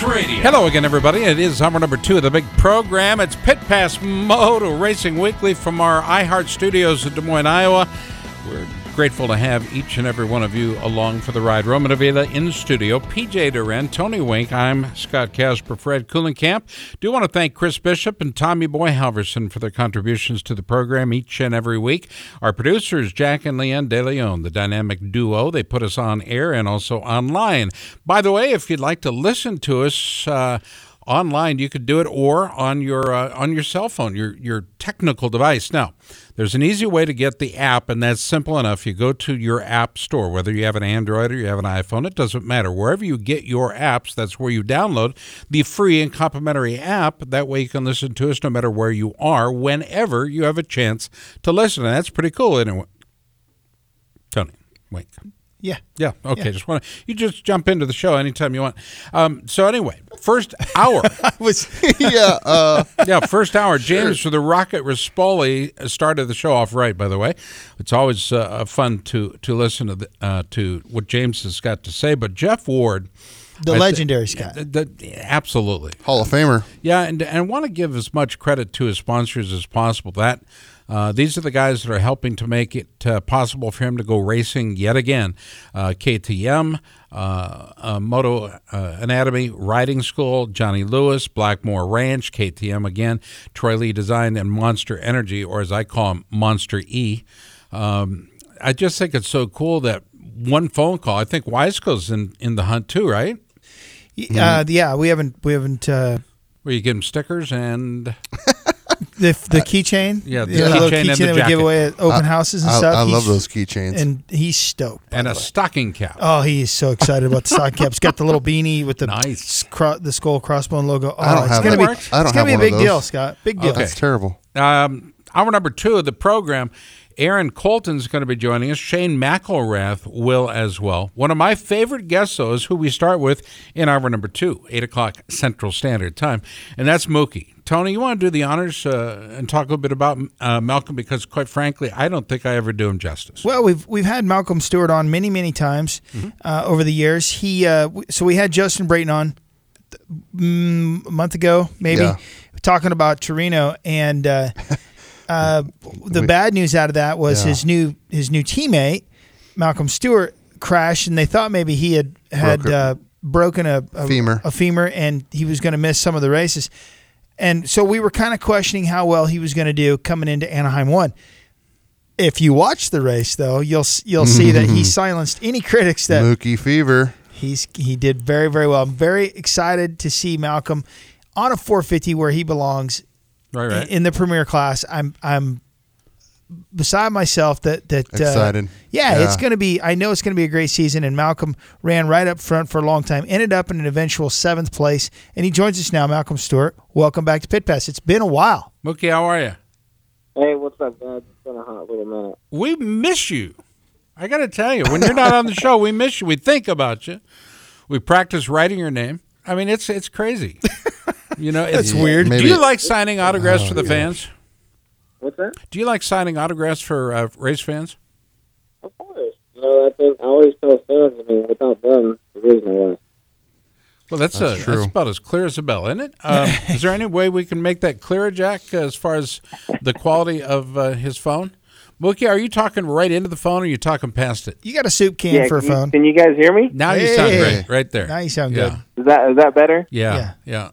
Sports Radio. Hello again, everybody. It is hour number two of the big program. It's Pit Pass Moto Racing Weekly from our iHeart Studios in Des Moines, Iowa. We're grateful to have each and every one of you along for the ride. Roman Avila in studio, PJ Duran, Tony Wink. I'm Scott Casper, Fred Coolenkamp. Do want to thank Chris Bishop and Tommy Boy Halverson for their contributions to the program each and every week. Our producers, Jack and Leanne De Leon, the dynamic duo. They put us on air and also online. By the way, if you'd like to listen to us, uh, online you could do it or on your uh, on your cell phone your your technical device now there's an easy way to get the app and that's simple enough. You go to your app store whether you have an android or you have an iphone it doesn't matter. Wherever you get your apps that's where you download the free and complimentary app. That way you can listen to us no matter where you are whenever you have a chance to listen and that's pretty cool anyway. Tony wait Yeah. yeah. Okay. Just want to you just jump into the show anytime you want. Um, so anyway, first hour. Was yeah, uh, yeah, first hour. James for the Rocket Rispoli started the show off right. By the way, it's always uh, fun to to listen to the, uh, to what James has got to say. But Jeff Ward, the I thi- legendary Scott. the- the- absolutely. Hall of Famer. Yeah, and and want to give as much credit to his sponsors as possible. That uh, these are the guys that are helping to make it uh, possible for him to go racing yet again. Uh, KTM, uh, uh, Moto uh, Anatomy Riding School, Johnny Lewis, Blackmore Ranch, KTM again, Troy Lee Design, and Monster Energy, or as I call him, Monster E. Um, I just think it's so cool that one phone call. I think Wiseco's in in the hunt too, right? Uh, yeah, we haven't we haven't uh, Where you give him stickers and the the keychain. yeah, the little keychain and the keychain that we jacket. give away at open houses and I, stuff. I love those keychains. And he's stoked. by and the a way. stocking cap. Oh, he is so excited about the sock cap. It's got the little beanie with the Nice. cro- the skull crossbone logo. Oh, I don't it's have gonna that. be I don't it's gonna be a one of big deal. Scott. Big deal. Okay. That's terrible. Um, hour number two of the program, Aaron Colton's going to be joining us. Shane McElrath will as well. One of my favorite guests, though, is who we start with in hour number two, 8 o'clock Central Standard Time, and that's Mookie. Tony, you want to do the honors uh, and talk a little bit about uh, Malcolm? Because, quite frankly, I don't think I ever do him justice. Well, we've we've had Malcolm Stewart on many many times Mm-hmm. uh, over the years. He uh, so we had Justin Brayton on mm, a month ago, maybe Yeah. talking about Torino, and uh, uh, the bad news out of that was Yeah. his new his new teammate Malcolm Stewart crashed, and they thought maybe he had had broken a, a Femur. a femur, and he was going to miss some of the races. And so we were kind of questioning how well he was going to do coming into Anaheim one. If you watch the race, though, you'll you'll see that he silenced any critics that Mookie Fever. he's he did very very well. I'm very excited to see Malcolm on a 450 where he belongs Right, right. in the premier class. I'm I'm beside myself that that uh, Excited. yeah, Yeah. it's going to be. I know it's going to be a great season. And Malcolm ran right up front for a long time. Ended up in an eventual seventh place, and he joins us now. Malcolm Stewart, welcome back to Pit Pass. It's been a while. Mookie, how are you? Hey, what's up, guys? It's been a hot little minute. We miss you. I got to tell you, when you're not on the show, we miss you. We think about you. We practice writing your name. I mean, it's it's crazy. You know, it's That's weird. Do you like signing autographs for the fans? What's that? Do you like signing autographs for uh, race fans? Of course. You know, I think I always tell fans, I mean, without them, there is no us. Well, that's, That's uh, true. that's about as clear as a bell, isn't it? Um, is there any way we can make that clearer, Jack, as far as the quality of uh, his phone? Mookie, are you talking right into the phone or are you talking past it? You got a soup can yeah, for a can you- phone. Can you guys hear me? Now you sound great, right there. Now you sound yeah. good. Is that is that better? Yeah, Yeah. yeah.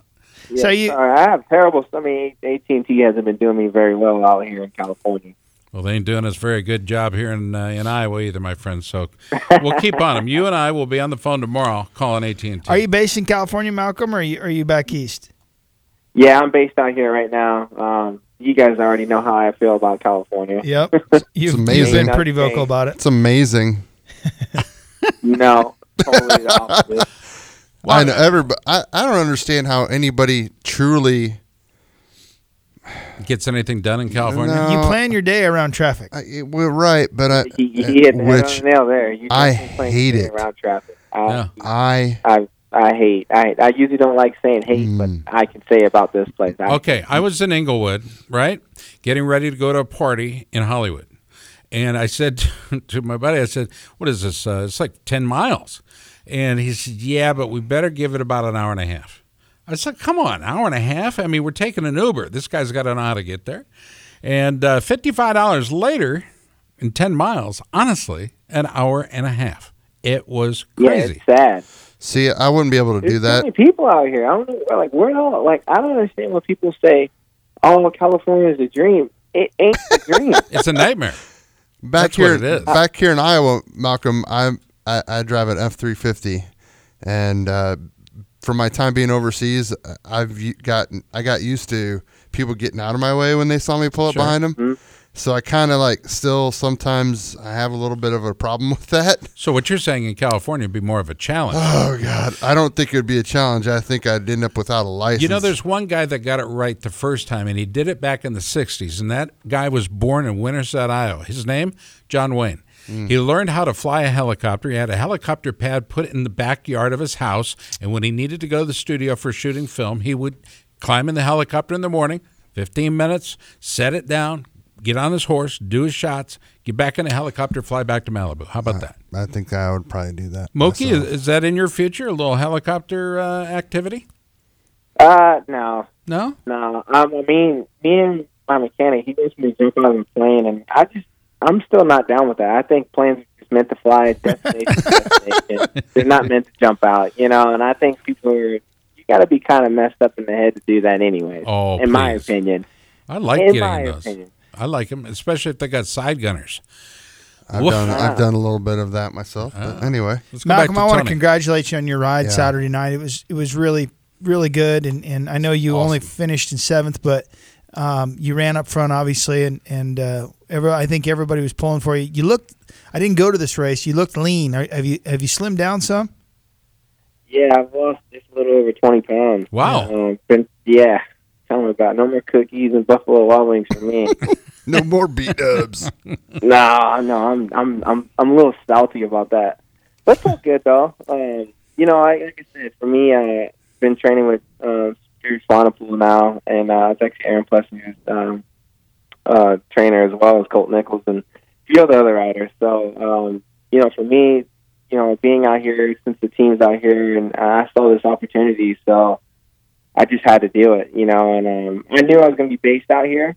Yeah, So you- sorry, I have terrible. I mean, AT and T hasn't been doing me very well out here in California. Well, they ain't doing us very good job here in uh, in Iowa either, my friend. So we'll keep on them. You and I will be on the phone tomorrow calling AT and T. Are you based in California, Malcolm, or are you, are you back east? Yeah, I'm based out here right now. Um, you guys already know how I feel about California. Yep. You've, you've amazing. been pretty vocal about it. It's amazing. No, totally the opposite. I know everybody. I, I don't understand how anybody truly. Gets anything done in California? No. You plan your day around traffic. I, it- we're right, but I, He, he hit the head on which the nail there. You I hate it. around traffic. I, Yeah. I I I hate. I I usually don't like saying hate, Mm. but I can say about this place. I, Okay, I was in Inglewood, right, getting ready to go to a party in Hollywood, and I said to my buddy, I said, "What is this? Uh, it's like ten miles." And he said, "Yeah, but we better give it about an hour and a half." I said, "Come on, hour and a half? I mean, we're taking an Uber. This guy's got to know how to get there." And uh, fifty-five dollars later, in ten miles, honestly, an hour and a half. It was Yeah, crazy. it's sad. See, I wouldn't be able to do that. so many people out here. I don't know. Like, where all? Like, I don't understand when people say, "Oh, California is a dream." It ain't a dream. it's a nightmare. Back That's here, what it is. back here in Iowa, Malcolm, I I, I drive an F three fifty, and uh, from my time being overseas, I've u- gotten I got used to people getting out of my way when they saw me pull up Sure. behind them. Mhm. So I kind of like still sometimes I have a little bit of a problem with that. So what you're saying in California would be more of a challenge. Oh God, I don't think it would be a challenge. I think I'd end up without a license. You know, there's one guy that got it right the first time, and he did it back in the 60s. And that guy was born in Winterset, Iowa. His name, John Wayne. He learned how to fly a helicopter. He had a helicopter pad put in the backyard of his house. And when he needed to go to the studio for shooting film, he would climb in the helicopter in the morning, 15 minutes, set it down, get on his horse, do his shots, get back in the helicopter, fly back to Malibu. How about that? I think I would probably do that. Mookie, is, is that in your future? A little helicopter uh, activity? Uh, no, No? no. Um, I mean, me and my mechanic, he wants me to jump out of a plane, and I just, I'm still not down with that. I think planes are just meant to fly destination destination. They're not meant to jump out, you know. And I think people are, you got to be kind of messed up in the head to do that, anyway. Oh, in my opinion. I like in getting those. opinion. I like them, especially if they got side gunners. I've Woof. done I've ah. done a little bit of that myself. But ah. anyway, Let's go back Malcolm, to I want to congratulate you on your ride Yeah. Saturday night. It was it was really really good, and, and I know you only finished in seventh, but um, you ran up front obviously, and and uh, every, I think everybody was pulling for you. You looked. I didn't go to this race. You looked lean. Are, have you have you slimmed down some? Yeah, I've lost just a little over 20 pounds. Wow. Um, been, yeah. Tell me about it. no more cookies and Buffalo Wild Wings for me. no more B dubs. no, no, I'm I'm I'm I'm a little salty about that. That's it's all good though. Um, you know, I, like I said, for me, I've been training with uh, Drew Swanepoel now, and uh, it's actually Aaron Plessinger's um, uh, trainer as well as Colt Nichols and a few other other riders. So, um, you know, for me, you know, being out here since the team's out here, and I saw this opportunity, so I just had to do it. You know, and um, I knew I was going to be based out here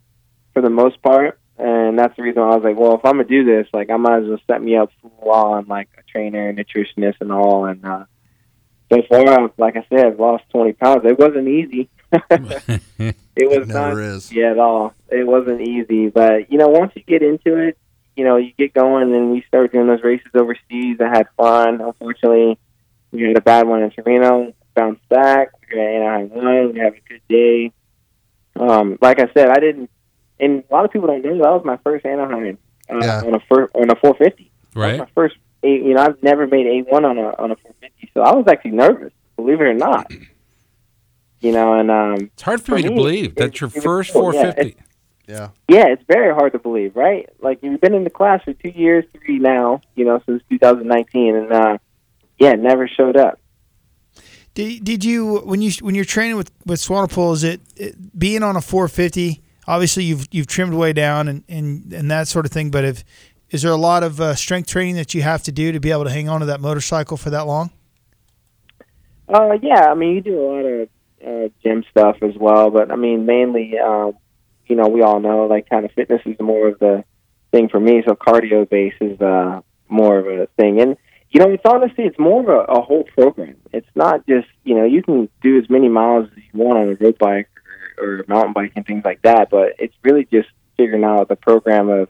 for the most part. And that's the reason why I was like, well, if I'm gonna do this, like, I might as well set me up full on, like a trainer, and nutritionist, and all. And uh, so far, like I said, I've lost 20 pounds. It wasn't easy. it was not never is. yeah, at all. It wasn't easy, but you know, once you get into it, you know, you get going, and we started doing those races overseas. I had fun. Unfortunately, we had a bad one in Torino. Bounced back. We got Anaheim one. We had a good day. Um, like I said, I didn't, and a lot of people don't know that was my first Anaheim uh, Yeah. on a fir- on a 450. That was right? my first. Eight- You know, I've never made a one on a on a 450, so I was actually nervous. Believe it or not. You know, and um, It's hard for, For me to believe. it- That's your first cool, yeah. 450. Yeah. Yeah, it's very hard to believe, right? Like you've been in the class for two years, three now, you know, since 2019, and uh, yeah, never showed up. Did, did you when you when you're training with with Swanepoel? Is it, it being on a 450? Obviously, you've you've trimmed way down and and, and that sort of thing. But if is there a lot of uh, strength training that you have to do to be able to hang on to that motorcycle for that long? Uh, yeah, I mean, you do a lot of uh, gym stuff as well, but I mean, mainly, um, you know, we all know like kind of fitness is more of the thing for me. So cardio base is uh, more of a thing, and you know, it's honestly it's more of a, a whole program. It's not just you know you can do as many miles as you want on a road bike or, or mountain bike and things like that, but it's really just figuring out the program of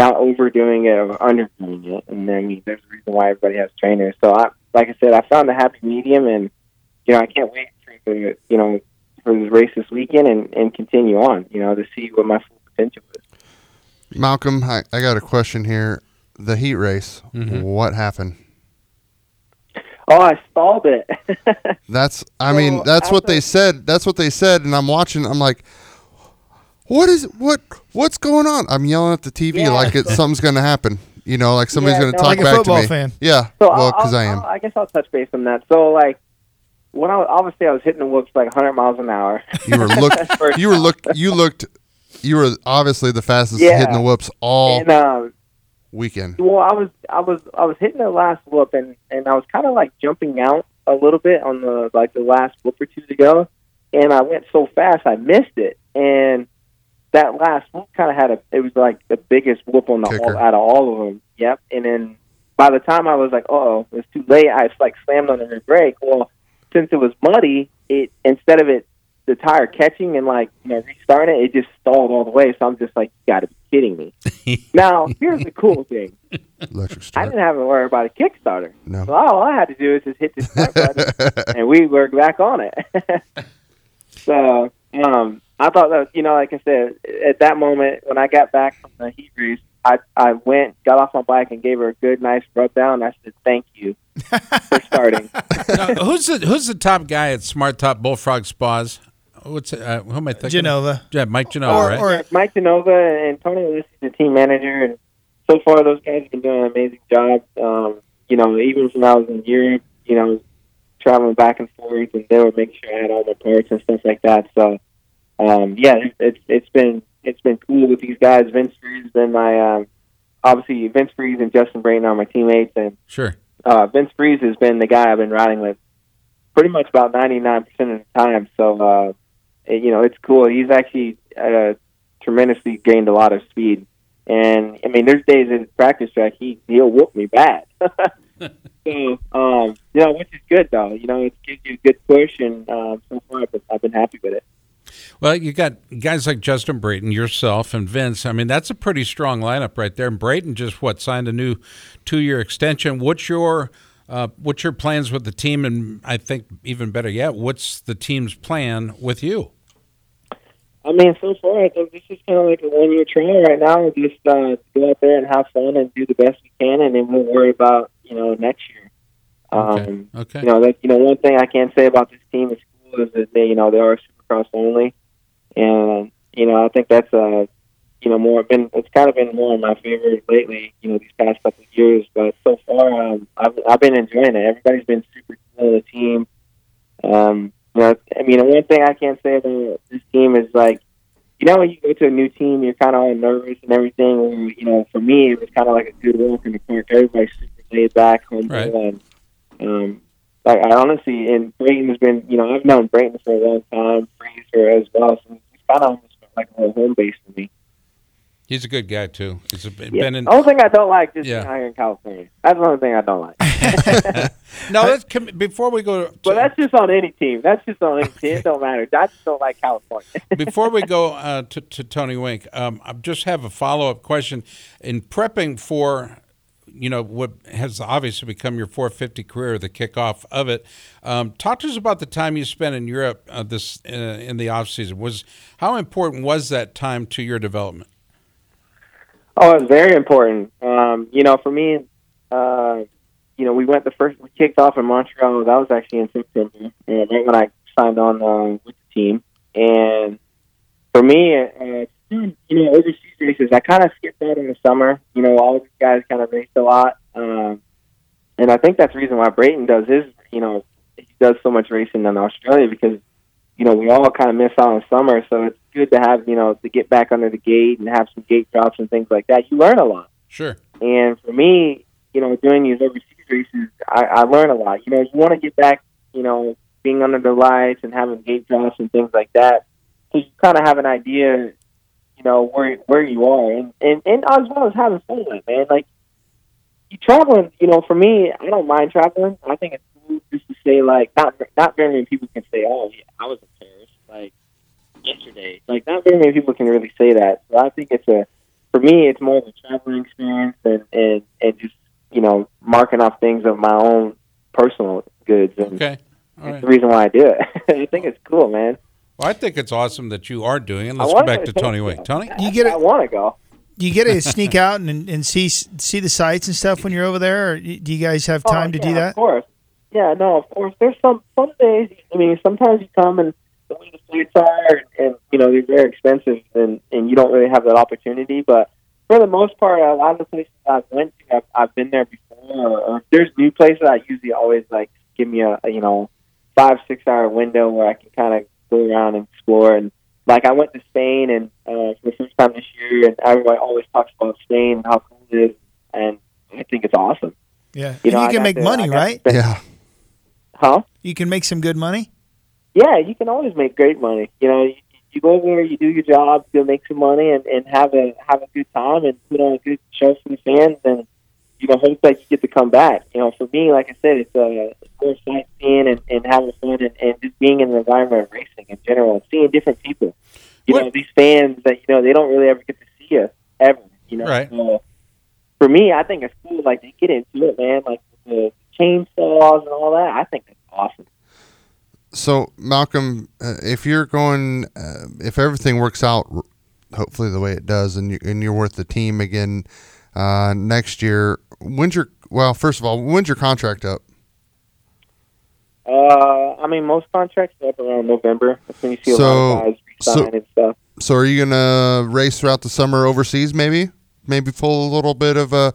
not overdoing it or underdoing it. And then I mean, there's a reason why everybody has trainers. So I, like I said, I found a happy medium, and you know, I can't wait for the you know for this race this weekend and and continue on. You know, to see what my full potential is. Malcolm, I, I got a question here. The heat race, Mhm. what happened? Oh, I stalled it. That's I mean, Well, that's what they said. That's what they said and I'm watching I'm like what is what what's going on? I'm yelling at the TV Yeah. like it something's going to happen. You know, like somebody's Yeah, going to no, talk like back to me. fan. Yeah. So well, cuz I am. I'll- I guess I'll touch base on that. So like when I was, obviously I was hitting the whoops like 100 miles an hour. You were look you were off. look you looked you were obviously the fastest Yeah. hitting the whoops all And um, weekend? Well, I was I was I was hitting the last whoop and and I was kind of like jumping out a little bit on the like the last whoop or two to go, and I went so fast I missed it, and that last whoop kind of had a it was like the biggest whoop on the Kicker. all, out of all of them. Yep, and then by the time I was like, oh, it's too late, I just like slammed on the brake. Well, since it was muddy, it instead of it the tire catching and like you know restarting it, it just stalled all the way. So I'm just like, you got to be kidding me. now here's the cool thing. Electric I didn't have to worry about a Kickstarter. No. So all I had to do is just hit the start button, and we were back on it. so um, I thought that you know, like I said, at that moment when I got back from the heat race, I I went, got off my bike, and gave her a good, nice rub down. I said, "Thank you for starting." Now, who's the who's the top guy at Smart Top Bullfrog Spas? What's uh, who am I thinking? Genova. Yeah, Mike Genova, Or- right? or- Mike Genova and Tony Alessi is the team manager, and so far those guys have been doing an amazing job. Um, you know, even when I was in Europe, you know, traveling back and forth, and they would make sure I had all my parts and stuff like that. So, um, yeah, it- it's it's been it's been cool with these guys. Vince Friese has been my um, obviously Vince Friese and Justin Brayton are my teammates, and Sure. uh, Vince Friese has been the guy I've been riding with pretty much about 99% of the time. So, uh, it- you know, it's cool. He's actually uh, tremendously gained a lot of speed. And, I mean, there's days in practice track, he, he'll whoop me bad. so, um, you know, which is good, though. You know, it gives you a good push, and um, so far I've been, I've been happy with it. Well, you got guys like Justin Brayton, yourself, and Vince. I mean, that's a pretty strong lineup right there. And Brayton just what signed a new two-year extension. What's your uh, what's your plans with the team? And I think even better yet, what's the team's plan with you? I mean, so far, I think this is kind of like a one year trial right now. Just uh, go out there and have fun and do the best we can, and then we'll worry about you know next year. Okay. Um, Okay. You know, that you know, one thing I can say about this team is cool is that they, you know, they are Supercross only, and you know, I think that's uh, you know, more been it's kind of been more of my favorite lately. You know, these past couple of years, but so far, um, I've I've been enjoying it. Everybody's been super cool the team. Um, you know, I mean, the one thing I can't say about this team is like, you know, when you go to a new team, you're kind of all nervous and everything. Or, you know, for me, it was kind of like a good walk in the park. Everybody's super laid back, humble, Right. and um, like I honestly, and Brayton has been, you know, I've known Brayton for a long time, Fraser as well. So he's kind of almost like a little home base for me. He's a good guy too. He's a, Yeah. been in. the only thing I don't like is Yeah. here in California. That's the only thing I don't like. No, let's come, before we go. To, but that's just on any team. That's just on any team. It don't matter. I just don't like California. Before we go uh, to, to Tony Wink, um, I just have a follow up question. In prepping for, you know, what has obviously become your 450 career, the kickoff of it, um, talk to us about the time you spent in Europe uh, this uh, in the off season. Was how important was that time to your development? Oh, it's very important. Um, you know, for me, uh, you know, we went the first, we kicked off in Montreal. That was actually in September, and right when I signed on uh, with the team. And for me, uh, you know, overseas races, I kind of skipped out in the summer. You know, all these guys kind of raced a lot, um, and I think that's the reason why Brayton does his. You know, he does so much racing in Australia because you know, we all kind of miss out on summer, so it's good to have, you know, to get back under the gate and have some gate drops and things like that. You learn a lot. Sure. And for me, you know, doing these overseas races, I, I learn a lot. You know, you want to get back, you know, being under the lights and having gate drops and things like that. So you kind of have an idea, you know, where where you are, and and and as well as having fun with it, man. Like you traveling, you know, for me, I don't mind traveling. I think it's cool just to say like not not very many people can say, oh yeah, I was in Paris like yesterday. Like not very many people can really say that. So I think it's a for me, it's more of a traveling experience and and and just you know marking off things of my own personal goods, and Okay. All right. the reason why I do it. I think it's cool, man. Well, I think it's awesome that you are doing it. Let's go back to to Tony Tokyo. Wink. Tony? You get it. I want to go. Do you get to sneak out and, and see see the sights and stuff when you're over there? Or do you guys have oh, time oh, to yeah, do Of course. Yeah, no, of course. There's some some days. I mean, sometimes you come and the way the flights are, and you know they're very expensive, and and you don't really have that opportunity. But for the most part, a lot of the places I've went to, I've, I've been there before. Or, or if there's new places, I usually always like give me a, a you know five six hour window where I can kind of go around and explore. And like I went to Spain and uh, for the first time this year, and everybody always talks about Spain and how cool it is. and I think it's awesome. Yeah, You and know, you can make to- money, I got to right? spend- Yeah. Huh? You can make some good money. Yeah, you can always make great money. You know, you, you go there, you do your job, you make some money, and, and have a have a good time, and put on a good show for the fans, and you know, hope that you get to come back. You know, for me, like I said, it's uh, more sightseeing and, and having fun, and, and just being in the environment of racing in general, and seeing different people. You What- know, these fans that you know they don't really ever get to see us ever. You know, Right. So for me, I think it's cool. Like they get into it, man. Like the chainsaws and all that. I think that's awesome. So Malcolm, uh, if you're going, uh, if everything works out, hopefully the way it does, and you and you're with the team again uh, next year, when's your well? First of all, when's your contract up? Uh, I mean, most contracts are up around November. That's when you see a lot So- of guys resign so- and stuff. So are you gonna race throughout the summer overseas? Maybe, maybe pull a little bit of a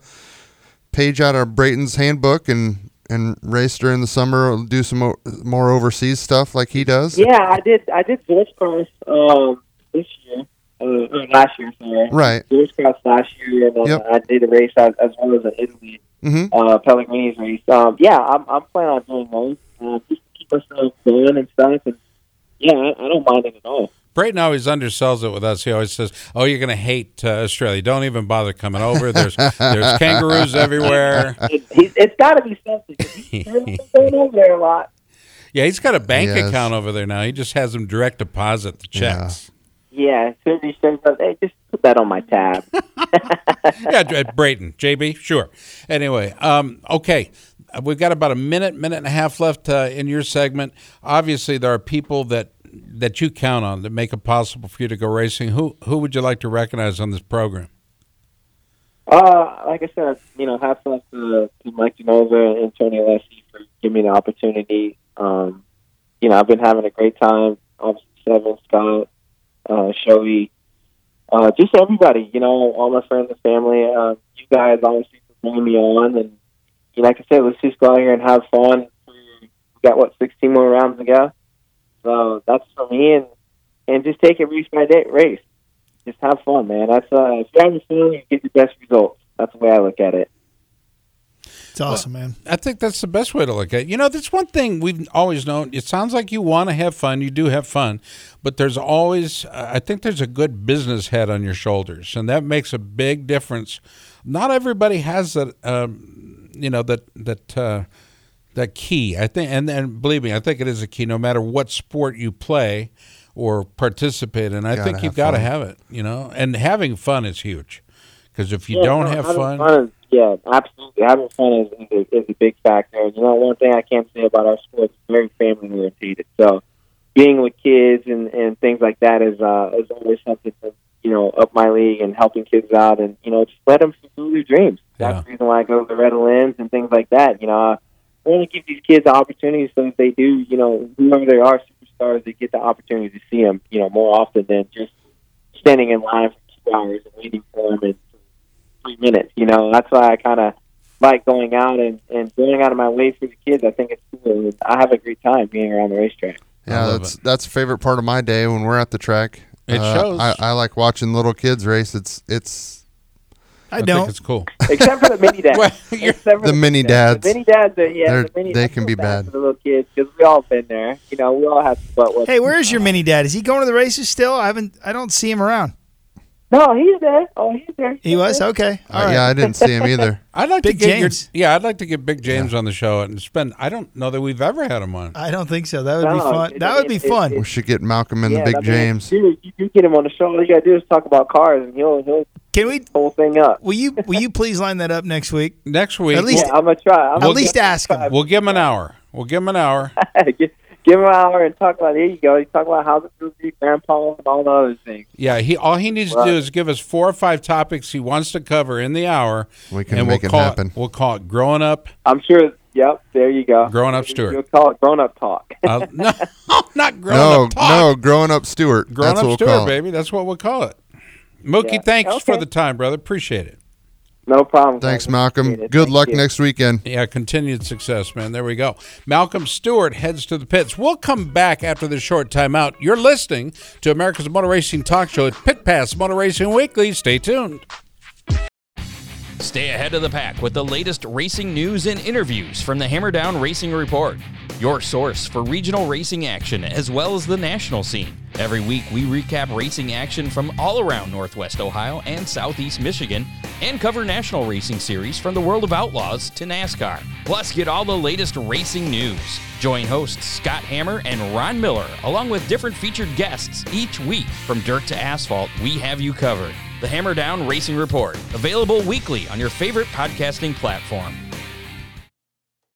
page out of Brayton's handbook and and race during the summer. Do some mo- more overseas stuff like he does. Yeah, I did. I did George Cross um, this year, uh, or last year. Sorry, Right. George Cross last year, and then Yep. I did a race as, as well as an Italy hmm uh, Pellegrini's race. Um, yeah, I'm, I'm planning on doing those uh, just to keep myself going and stuff. And yeah, I, I don't mind it at all. Brayton always undersells it with us. He always says, "Oh, you're going to hate uh, Australia. Don't even bother coming over. There's there's kangaroos everywhere." It, he, it's got to be something. 'cause He's been going over there a lot. Yeah, he's got a bank Yes. account over there now. He just has them direct deposit the checks. Yeah, as soon as he shows up, hey, just put that on my tab. Yeah, Brayton, JB, sure. Anyway, um, okay, we've got about a minute, minute and a half left uh, in your segment. Obviously, there are people that that you count on that make it possible for you to go racing. Who who would you like to recognize on this program? Uh, like I said, you know, hats off to, to Mike Genova and Tony Alessi for giving me the opportunity. Um, you know, I've been having a great time. Obviously, Seven, Scott, uh, Shoei, uh, just everybody, you know, all my friends and family. Uh, you guys obviously for bringing me on. And, you know, like I said, let's just go out here and have fun. We got, what, 16 more rounds to go? So that's for me. And, and just take it race by day, race just have fun, man. That's uh, if you're having fun, you get the best results. That's the way I look at it. It's awesome, man. I think that's the best way to look at it. You know, that's one thing we've always known. It sounds like you want to have fun. You do have fun, but there's always, uh, I think there's a good business head on your shoulders, and that makes a big difference. Not everybody has that, um, you know, that, that, uh, that key. I think, and, and believe me, I think it is a key no matter what sport you play or participate in. I Gotta think you've got to have it, you know, and having fun is huge. Because if you Yeah, don't no, have having fun, is, yeah, absolutely. Having fun is, is, a, is a big factor. And you know, one thing I can say about our sport is very family oriented. So, being with kids and, and things like that is uh, is always something to you know up my league and helping kids out and you know just let them fulfill their dreams. That's Yeah. the reason why I go to the Red Lens and things like that. You know, I want to give these kids the opportunities so that they do, you know, whoever they are, superstars, they get the opportunity to see them, you know, more often than just standing in line for two hours and waiting for them in three minutes. You know, that's why I kind of like going out and, and going out of my way for the kids. I think it's cool. I have a great time being around the racetrack. Yeah, love that's that's a favorite part of my day when we're at the track. It Uh, shows. I, I like watching little kids race. It's it's I, I don't. it's cool. Except for the mini dads. Well, you're- The mini dads. dads. The mini dads, are, yeah, They're- the mini, they I can be bad bad. for the little kids because we all been there. You know, we all have to butt whoop. Hey, where's your mini dad? Is he going to the races still? I haven't. I don't see him around. No, he's there. Oh, he's there. He was okay. All uh, right. yeah. I didn't see him either. I'd like Big to get James. your yeah. I'd like to get Big James on the show and spend. I don't know that we've ever had him on. I don't think so. That would be fun. it- That would be it- it- fun. We should get Malcolm and yeah, the Big I mean, James. Dude, you do get him on the show. All you gotta do is talk about cars, and he'll he'll Can we? whole thing up. Will you? Will you please line that up next week? Next week, At least- Yeah, I'm gonna try. I'm At gonna least ask him. we'll give him an hour. We'll give him an hour. give, give him an hour and talk about. Here you go. You talk about how the feels to be grandpa and all the other things. Yeah, he all he needs to do is give us four or five topics he wants to cover in the hour. We can and make we'll it call happen. we'll call it growing up. I'm sure. Yep. There you go. Growing up Stewart. You'll call it grown up talk. Uh, no, not growing No, up. Talk. no, growing up Stewart. grown That's up what we'll Stewart, call it. baby. That's what we'll call it. Mookie, Yeah. thanks for the time, brother. Appreciate it. No problem. Thanks, guys. Malcolm. Good Thank luck you. next weekend. Yeah, continued success, man. There we go. Malcolm Stewart heads to the pits. We'll come back after this short timeout. You're listening to America's Motor Racing Talk Show at Pit Pass Motor Racing Weekly. Stay tuned. Stay ahead of the pack with the latest racing news and interviews from the Hammerdown Racing Report, your source for regional racing action as well as the national scene. Every week, we recap racing action from all around Northwest Ohio and Southeast Michigan and cover national racing series from the world of outlaws to NASCAR. Plus, get all the latest racing news. Join hosts Scott Hammer and Ron Miller, along with different featured guests each week. From dirt to asphalt, we have you covered. The Hammer Down Racing Report, available weekly on your favorite podcasting platform.